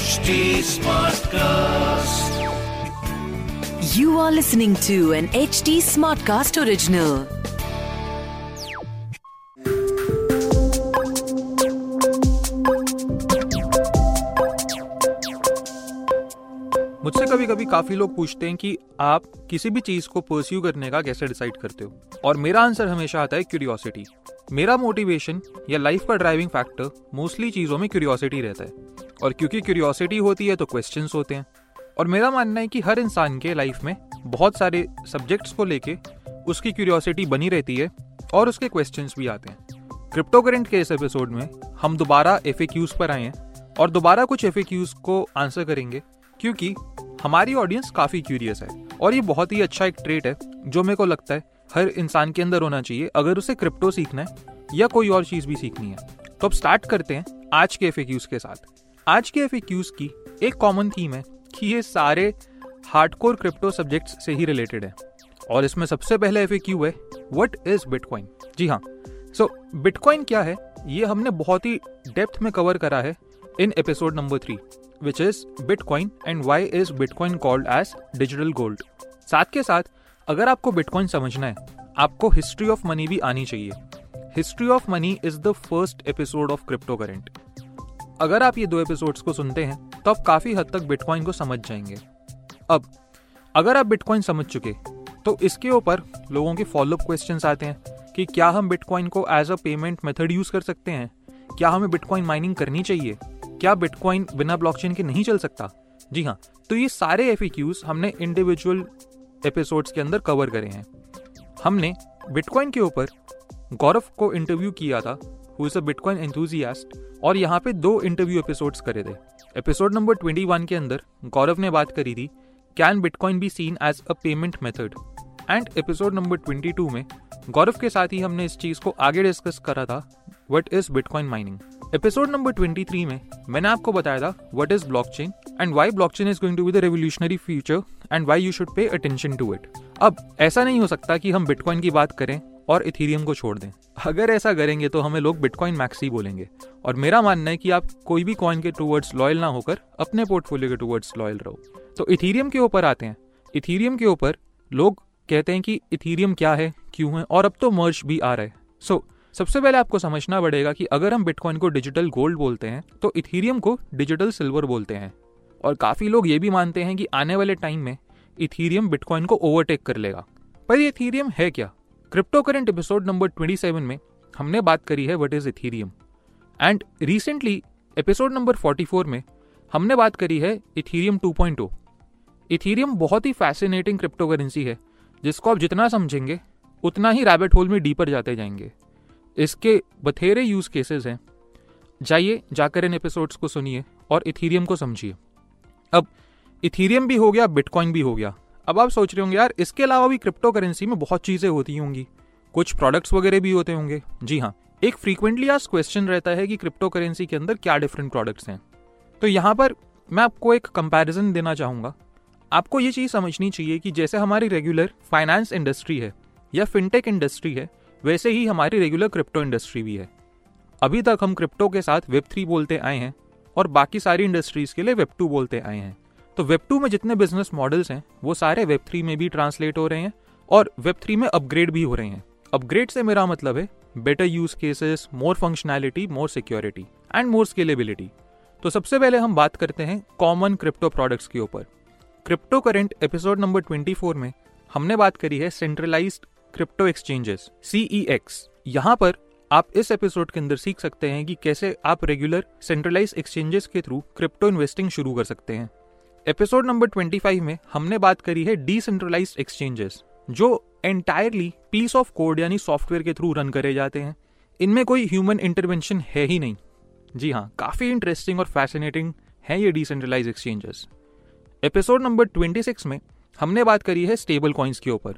HD Smartcast. You are listening to an HD Smartcast original. मुझसे कभी कभी काफ़ी लोग पूछते हैं कि आप किसी भी चीज़ को परस्यू करने का कैसे डिसाइड करते हो और मेरा आंसर हमेशा आता है क्यूरियोसिटी मेरा मोटिवेशन या लाइफ का ड्राइविंग फैक्टर मोस्टली चीज़ों में क्यूरियोसिटी रहता है और क्योंकि क्यूरियोसिटी होती है तो क्वेश्चन होते हैं। और मेरा मानना है कि हर इंसान के लाइफ में बहुत सारे सब्जेक्ट्स को लेके उसकी क्यूरियोसिटी बनी रहती है और उसके क्वेश्चन भी आते हैं। क्रिप्टो करेंट के इस एपिसोड में हम दोबारा एफ़ पर आए हैं और दोबारा कुछ एफ़ को आंसर करेंगे क्योंकि हमारी ऑडियंस काफ़ी क्यूरियस है और ये बहुत ही अच्छा एक ट्रेट है जो मेरे को लगता है हर इंसान के अंदर होना चाहिए अगर उसे क्रिप्टो सीखना है या कोई और चीज़ भी सीखनी है। तो अब स्टार्ट करते हैं आज के एफ़ के साथ। आज के एफ़ की एक कॉमन थीम है कि ये सारे हार्डकोर क्रिप्टो सब्जेक्ट्स से ही रिलेटेड है। और इसमें सबसे पहले एफएक्यू है व्हाट इज़ बिटकॉइन जी हाँ। सो so, बिटकॉइन क्या है? ये हमने बहुत ही डेप्थ में कवर करा है in episode number three which is bitcoin and why is bitcoin called as digital gold साथ के साथ अगर आपको बिटकॉइन समझना है आपको हिस्ट्री ऑफ़ मनी भी आनी चाहिए। History of money is the first episode of crypto current अगर आप ये दो एपिसोड्स को सुनते हैं तो आप काफ़ी हद तक बिटकॉइन को समझ जाएँगे। अब, अगर आप बिटकॉइन समझ चुके तो इसके ऊपर लोगों के फॉलोअप क्वेश्चन आते हैं कि क्या हम बिटकॉइन को as a payment method use कर सकते हैं? क्या हमें बिटकॉइन माइनिंग करनी चाहिए? क्या बिटकॉइन बिना ब्लॉकचेन के नहीं चल सकता? जी हाँ तो ये सारे एफ़ हमने इंडिविजुअल एपिसोड्स के अंदर कवर करे हैं। हमने बिटकॉइन के ऊपर गौरव को इंटरव्यू किया था who is a bitcoin enthusiast और यहाँ पे दो इंटरव्यू एपिसोड्स करे थे। एपिसोड नंबर 21 के अंदर गौरव ने बात करी थी can bitcoin be seen as a payment method and episode number 22 में गौरव के साथ ही हमने इस चीज़ को आगे डिस्कस करा था what is bitcoin mining episode number 23 में मैंने आपको बताया था what is blockchain and why blockchain is going to be the revolutionary future and why you should pay attention to it अब ऐसा नहीं हो सकता कि हम बिटकॉइन की बात करें और इथीरियम को छोड़ दें। अगर ऐसा करेंगे तो हमें लोग बिटकॉइन मैक्स बोलेंगे। और मेरा मानना है कि आप कोई भी कॉइन के टूवर्ड्स लॉयल ना होकर अपने पोर्टफोलियो के टूवर्ड्स लॉयल रहो। तो इथीरियम के ऊपर आते हैं। इथीरियम के ऊपर लोग कहते हैं कि इथीरियम क्या है क्यों है और अब तो मर्ज भी आ रहा है। सो so, सबसे पहले आपको समझना पड़ेगा कि अगर हम बिटकॉइन को डिजिटल गोल्ड बोलते हैं तो इथीरियम को डिजिटल सिल्वर बोलते हैं। और काफ़ी लोग ये भी मानते हैं कि आने वाले टाइम में इथीरियम बिटकॉइन को ओवरटेक कर लेगा। पर इथीरियम है क्या? क्रिप्टो करेंट एपिसोड नंबर 27 में हमने बात करी है what is ethereum and recently episode number 44 में हमने बात करी है इथीरियम 2.0 इथीरियम बहुत ही फैसिनेटिंग क्रिप्टो करेंसी है, जिसको आप जितना समझेंगे, उतना ही रैबिट होल में डीपर जाते जाएँगे। इसके बथेरे यूज़ केसेस हैं। जाइए, जाकर इन एपिसोड्स को सुनिए और इथीरियम को समझिए। अब इथीरियम भी हो गया बिटकॉइन भी हो गया। अब आप सोच रहे होंगे, यार, इसके अलावा भी क्रिप्टो करेंसी में बहुत चीज़ें होती होंगी। कुछ प्रोडक्ट्स वगैरह भी होते होंगे। जी हाँ एक फ्रीक्वेंटली आज क्वेश्चन रहता है कि क्रिप्टो करेंसी के अंदर क्या डिफरेंट प्रोडक्ट्स हैं। तो यहाँ पर मैं आपको एक कंपैरिजन देना चाहूँगा। आपको ये चीज़ समझनी चाहिए कि जैसे हमारी रेगुलर फाइनेंस इंडस्ट्री है या फिनटेक इंडस्ट्री है, वैसे ही हमारी रेगुलर क्रिप्टो इंडस्ट्री भी है। अभी तक हम क्रिप्टो के साथ वेब थ्री बोलते आए हैं और बाकी सारी इंडस्ट्रीज़ के लिए वेब टू बोलते आए हैं। तो वेब टू में जितने बिज़नेस मॉडल्स हैं, वो सारे वेब थ्री में भी ट्रांसलेट हो रहे हैं और वेब थ्री में अपग्रेड भी हो रहे हैं। अपग्रेड से मेरा मतलब है better use cases more functionality more security and more scalability तो सबसे पहले हम बात करते हैं कॉमन क्रिप्टो प्रोडक्ट्स के ऊपर। क्रिप्टो करेंट एपिसोड नंबर 24 में हमने बात करी है centralised crypto exchanges CEX यहाँ पर आप इस एपिसोड के अंदर सीख सकते हैं कि कैसे आप रेगुलर सेंट्रलाइज एक्सचेंजेस के थ्रू क्रिप्टो इन्वेस्टिंग शुरू कर सकते हैं। एपिसोड नंबर 25 में हमने बात करी है डिसेंट्रलाइज एक्सचेंजेस जो एंटायरली पीस ऑफ़ कोड यानी सॉफ्टवेयर के थ्रू रन करे जाते हैं। इनमें कोई ह्यूमन इंटरवेंशन है ही नहीं। जी हाँ काफ़ी इंटरेस्टिंग और फैसिनेटिंग है ये डिसेंट्रलाइज एक्सचेंजेस एपिसोड नंबर 26 में हमने बात करी है स्टेबल कॉइन्स के ऊपर।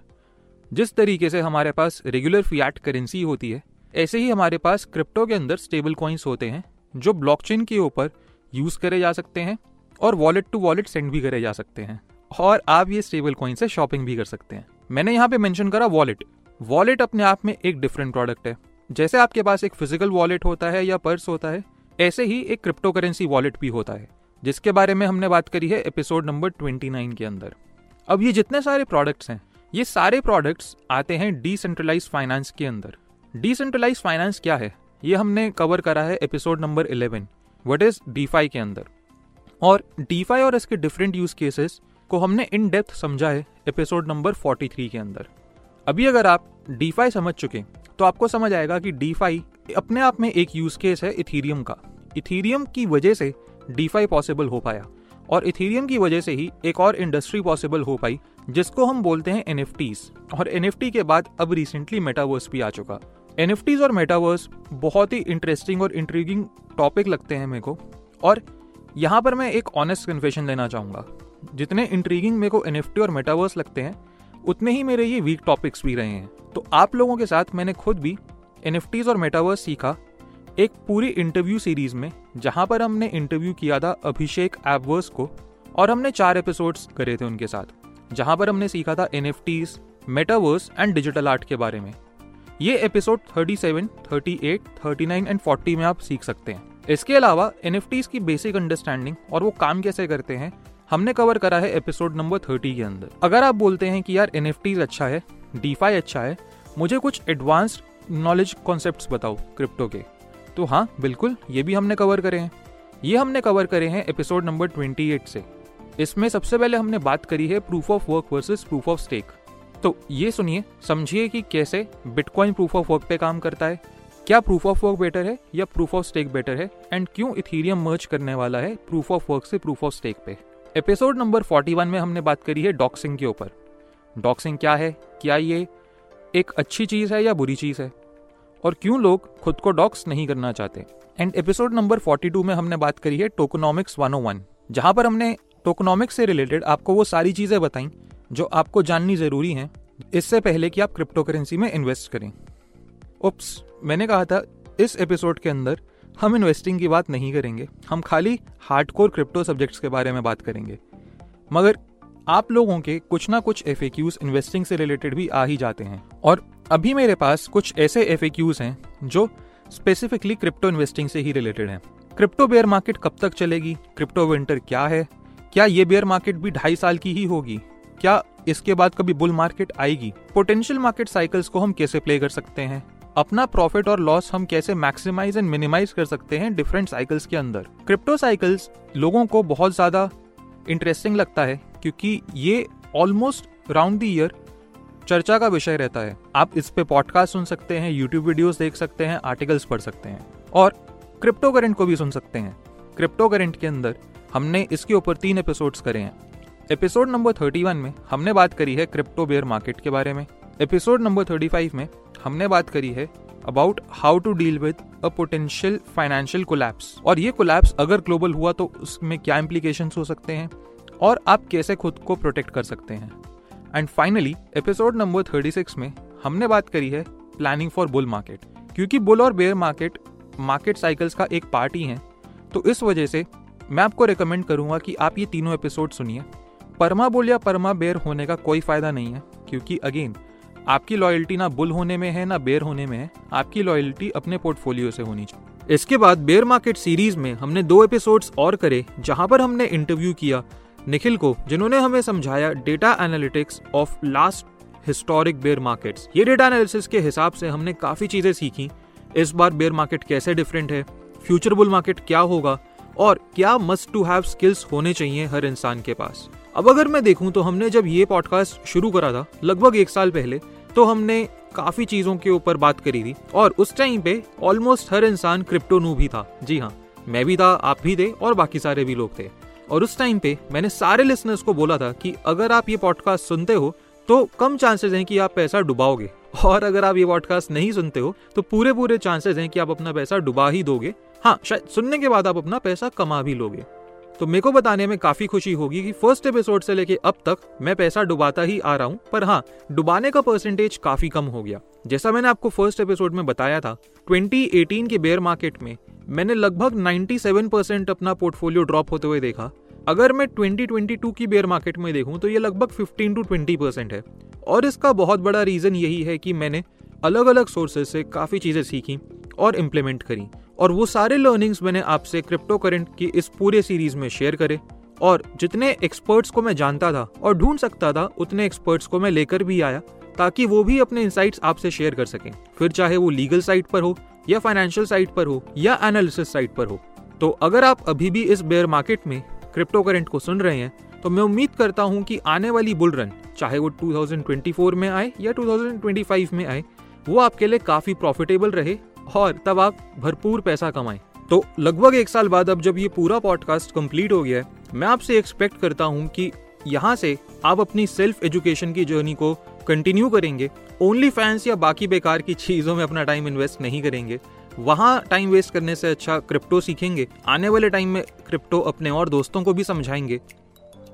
जिस तरीके से हमारे पास रेगुलर फियाट करेंसी होती है, ऐसे ही हमारे पास क्रिप्टो के अंदर स्टेबल कॉइन्स होते हैं, जो ब्लॉकचेन के ऊपर यूज़ करे जा सकते हैं। और वॉलेट टू वॉलेट सेंड भी करे जा सकते हैं। और आप ये स्टेबल कॉइन से शॉपिंग भी कर सकते हैं। मैंने यहाँ पे मेंशन करा वॉलेट वॉलेट अपने आप में एक डिफरेंट प्रोडक्ट है। जैसे आपके पास एक फ़िज़िकल वॉलेट होता है या पर्स होता है, ऐसे ही एक क्रिप्टो करेंसी वॉलेट भी होता है, जिसके बारे में हमने बात करी है एपिसोड नंबर 29 के अंदर। अब ये जितने सारे प्रोडक्ट्स हैं, ये सारे प्रोडक्ट्स आते हैं डिसेंट्रलाइज फाइनेंस के अंदर। डिसेंट्रलाइज फाइनेंस क्या है? ये हमने कवर करा है episode number 11 what is DeFi के अंदर। और डीफाई और इसके डिफरेंट यूज़ केसेस को हमने इन डेप्थ समझा है एपिसोड नंबर 43 के अंदर। अभी अगर आप डीफाई समझ चुके तो आपको समझ आएगा कि डीफाई अपने आप में एक यूज़ केस है इथीरियम का। इथीरियम की वजह से डीफाई पॉसिबल हो पाया और इथीरियम की वजह से ही एक और इंडस्ट्री पॉसिबल हो पाई, जिसको हम बोलते हैं एन और एन के बाद अब रिसेंटली मेटावर्स भी आ चुका। एन और मेटावर्स बहुत ही इंटरेस्टिंग और इंट्रीगिंग टॉपिक लगते हैं मेरे को। और यहाँ पर मैं एक ऑनेस्ट कन्फेशन लेना चाहूँगा। जितने इंट्रीगिंग मेरे को एनएफटी और मेटावर्स लगते हैं, उतने ही मेरे ये वीक टॉपिक्स भी रहे हैं। तो आप लोगों के साथ मैंने खुद भी एन और मेटावर्स सीखा एक पूरी इंटरव्यू सीरीज़ में, जहाँ पर हमने इंटरव्यू किया था अभिषेक एपवर्स को और हमने चार एपिसोड्स करे थे उनके साथ, जहाँ पर हमने सीखा था an metaverse and digital art के बारे में। ये एपिसोड 37, 38, 39 एंड 40 में आप सीख सकते हैं। इसके अलावा एन की बेसिक अंडरस्टैंडिंग और वो काम कैसे करते हैं हमने कवर करा है एपिसोड नंबर 30 के अंदर। अगर आप बोलते हैं कि यार एन अच्छा है डीफाई अच्छा है मुझे कुछ एडवांस्ड नॉलेज कॉन्सेप्ट बताओ क्रिप्टो के। तो हाँ बिल्कुल ये भी हमने कवर करे हैं। ये हमने कवर करे हैं एपिसोड नंबर 28 से। इसमें सबसे पहले हमने बात करी है proof of work versus proof of stake तो ये सुनिए, समझिए कि कैसे बिटकॉइन प्रूफ ऑफ़ वर्क पे काम करता है। क्या प्रूफ ऑफ़ वर्क बेटर है या प्रूफ ऑफ़ स्टेक बेटर है? एंड क्यों इथीरियम मर्ज करने वाला है प्रूफ ऑफ़ वर्क से प्रूफ ऑफ़ स्टेक पे? एपिसोड नंबर 41 में हमने बात करी है डॉक्सिंग के ऊपर। डॉक्सिंग क्या है? क्या ये एक अच्छी चीज़ है या बुरी चीज़ है? और क्यों लोग खुद को डॉक्स नहीं करना चाहते? एंड एपिसोड नंबर 42 में हमने बात करी है टोकोनॉमिक्स 101 जहाँ पर हमने टोकोनॉमिक्स से रिलेटेड आपको वो सारी चीज़ें बताई। जो आपको जाननी ज़रूरी हैं, इससे पहले कि आप क्रिप्टो करेंसी में इन्वेस्ट करें। उप्स, मैंने कहा था, इस एपिसोड के अंदर हम इन्वेस्टिंग की बात नहीं करेंगे, हम खाली हार्डकोर क्रिप्टो सब्जेक्ट्स के बारे में बात करेंगे। मगर आप लोगों के कुछ ना कुछ एफ़ इन्वेस्टिंग से रिलेटेड भी आ ही जाते हैं। और अभी मेरे पास कुछ ऐसे एफ़ हैं, जो स्पेसिफिकली क्रिप्टो इन्वेस्टिंग से ही रिलेटेड हैं। क्रिप्टो बेयर मार्केट कब तक चलेगी? क्रिप्टो विंटर क्या है? क्या ये बेयर मार्केट भी ढाई साल की ही होगी? क्या इसके बाद कभी बुल मार्केट आएगी? पोटेंशियल मार्केट साइकिल्स को हम कैसे प्ले कर सकते हैं? अपना प्रॉफिट और लॉस हम कैसे मैक्सिमाइज एंड मिनिमाइज कर सकते हैं डिफरेंट साइकिल्स के अंदर? क्रिप्टो साइकिल्स लोगों को बहुत ज़्यादा इंटरेस्टिंग लगता है क्योंकि ये ऑलमोस्ट राउंड द ईयर चर्चा का विषय रहता है। आप इस पे पॉडकास्ट सुन सकते हैं यूट्यूब वीडियोस देख सकते हैं आर्टिकल्स पढ़ सकते हैं और क्रिप्टो करेंट को भी सुन सकते हैं। क्रिप्टो करेंट के अंदर हमने इसके ऊपर तीन एपिसोड्स करे हैं। एपिसोड नंबर 31 में हमने बात करी है क्रिप्टो बेयर मार्केट के बारे में। एपिसोड नंबर 35 में हमने बात करी है about how to deal with a potential financial collapse और ये कोलैप्स अगर ग्लोबल हुआ तो उसमें क्या इम्प्लीकेशन हो सकते हैं और आप कैसे खुद को प्रोटेक्ट कर सकते हैं। एंड फाइनली एपिसोड नंबर 36 में हमने बात करी है प्लानिंग फॉर बुल मार्केट क्योंकि बुल और बेयर मार्केट मार्केट साइकिल्स का एक पार्ट ही है। तो इस वजह से मैं आपको रिकमेंड करूँगा कि आप ये तीनों एपिसोड सुनिए। परमा बुल या परमा बेयर होने का कोई फ़ायदा नहीं है, क्योंकि अगेन आपकी लॉयल्टी ना बुल होने में है, ना बेयर होने में है, आपकी लॉयल्टी अपने पोर्टफोलियो से होनी चाहिए। इसके बाद बेयर मार्केट सीरीज़ में हमने दो एपिसोड्स और करे, जहाँ पर हमने इंटरव्यू किया निखिल को, जिन्होंने हमें समझाया data analytics of last historic bear markets ये डेटा एनालिसिस के हिसाब से हमने काफ़ी चीज़ें सीखी, इस बार बेयर मार्केट कैसे डिफरेंट है फ्यूचर बुल मार्केट क्या होगा, और क्या मस्ट टू हैव स्किल्स होने चाहिए हर इंसान के पास। अब अगर मैं देखूँ तो हमने जब ये पॉडकास्ट शुरू करा था, लगभग एक साल पहले तो हमने काफ़ी चीज़ों के ऊपर बात करी थी और उस टाइम पे ऑलमोस्ट हर इंसान क्रिप्टो नू भी था। जी हाँ मैं भी था, आप भी थे और बाकी सारे भी लोग थे। और उस टाइम पे मैंने सारे लिसनर्स को बोला था कि अगर आप ये पॉडकास्ट सुनते हो तो कम चांसेस हैं कि आप पैसा डुबाओगे। और अगर आप ये पॉडकास्ट नहीं सुनते हो तो पूरे पूरे चांसेस हैं कि आप अपना पैसा डुबा ही दोगे। हाँ शायद सुनने के बाद आप अपना पैसा कमा भी लोगे। तो मेरे को बताने में काफ़ी खुशी होगी कि फ़र्स्ट एपिसोड से लेके अब तक मैं पैसा डुबाता ही आ रहा हूँ, पर हाँ डुबाने का परसेंटेज काफ़ी कम हो गया। जैसा मैंने आपको फ़र्स्ट एपिसोड में बताया था 2018 के बेयर मार्केट में मैंने लगभग 97 परसेंट अपना पोर्टफोलियो ड्रॉप होते हुए देखा। अगर मैं 2022 की बेयर मार्केट में देखूँ तो ये लगभग 15 टू 20 परसेंट है। और इसका बहुत बड़ा रीजन यही है कि मैंने अलग अलग सोर्सेज से काफ़ी चीज़ें सीखी और इम्प्लीमेंट करी। और वो सारे लर्निंग्स मैंने आपसे क्रिप्टो करेंट की इस पूरे सीरीज़ में शेयर करे। और जितने एक्सपर्ट्स को मैं जानता था और ढूंढ सकता था, उतने एक्सपर्ट्स को मैं लेकर भी आया, ताकि वो भी अपने इंसाइट्स आपसे शेयर कर सकें। फिर चाहे वो लीगल साइट पर हो, या फाइनेंशियल साइट पर हो, या एनालिसिस साइट पर हो। तो अगर आप अभी भी इस बेयर मार्केट में क्रिप्टो करेंट को सुन रहे हैं तो मैं उम्मीद करता हूँ कि आने वाली बुल रन चाहे वो 2024 में आए या 2025 में आए, वो आपके लिए काफ़ी प्रॉफिटेबल रहे। और तब आप भरपूर पैसा कमाएँ। तो लगभग एक साल बाद अब जब ये पूरा पॉडकास्ट कंप्लीट हो गया है, मैं आपसे एक्सपेक्ट करता हूँ कि यहाँ से आप अपनी सेल्फ एजुकेशन की जर्नी को कंटिन्यू करेंगे। ओनली फैंस या बाकी बेकार की चीज़ों में अपना टाइम इन्वेस्ट नहीं करेंगे। वहाँ टाइम वेस्ट करने से अच्छा क्रिप्टो सीखेंगे। आने वाले टाइम में क्रिप्टो अपने और दोस्तों को भी समझाएँगे।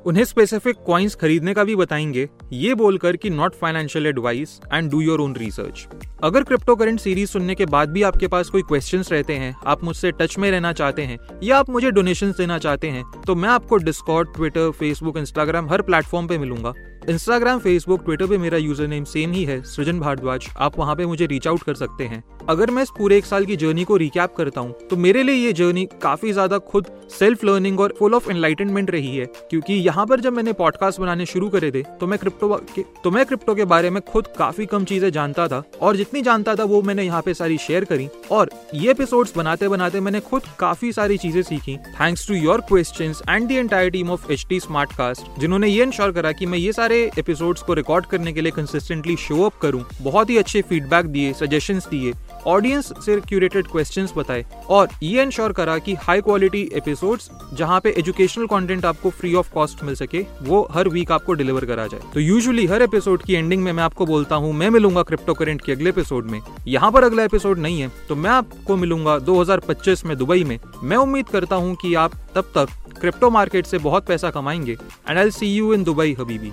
उन्हें स्पेसिफिक क्वाइंस खरीदने का भी बताएँगे। ये बोलकर कि not financial advice and do your own research अगर क्रिप्टो करेंट सीरीज़ सुनने के बाद भी आपके पास कोई क्वेश्चन रहते हैं, आप मुझसे टच में रहना चाहते हैं, या आप मुझे डोनेशन देना चाहते हैं तो मैं आपको डिस्कॉर्ड ट्विटर फेसबुक इंस्टाग्राम हर प्लेटफॉर्म पे मिलूँगा। इंस्टाग्राम फेसबुक ट्विटर पे मेरा यूज़र नेम सेम ही है, सृजन भारद्वाज। आप वहाँ पे मुझे रीच आउट कर सकते हैं। अगर मैं इस पूरे एक साल की जर्नी को रिकैप करता हूँ तो मेरे लिए ये जर्नी काफ़ी ज़्यादा खुद सेल्फ लर्निंग और फुल ऑफ़ एनलाइटनमेंट रही है। क्योंकि यहाँ पर जब मैंने पॉडकास्ट बनाने शुरू करे थे तो मैं क्रिप्टो के तो मैं क्रिप्टो के बारे में खुद काफ़ी कम चीज़ें जानता था, और जितनी जानता था वो मैंने यहाँ पे सारी शेयर करी। और ये एपिसोड्स बनाते बनाते मैंने खुद काफ़ी सारी चीज़ें सीखी। Thanks to your question and the entire team of H T smart जिन्होंने ये इंश्योर करा की मैं ये सारे एपिसोड्स को रिकॉर्ड करने के लिए कंसिस्टेंटली शो अप करूँ, बहुत ही अच्छे फीडबैक दिए सजेशंस दिए ऑडियंस से क्यूरेटेड क्वेश्चंस बताए, और ये इंश्योर करा कि हाई क्वालिटी एपिसोड्स जहाँ पे एजुकेशनल कंटेंट आपको फ्री ऑफ़ कॉस्ट मिल सके, वो हर वीक आपको डिलीवर करा जाए। तो यूजुअली हर एपिसोड की एंडिंग में मैं आपको बोलता हूँ, मैं मिलूँगा क्रिप्टो करेंट के अगले एपिसोड में। यहाँ पर अगला एपिसोड नहीं है तो मैं आपको मिलूँगा 2025 में दुबई में। मैं उम्मीद करता हूँ कि आप तब तक क्रिप्टो मार्केट से बहुत पैसा कमाएँगे and I see you in Dubai Habibi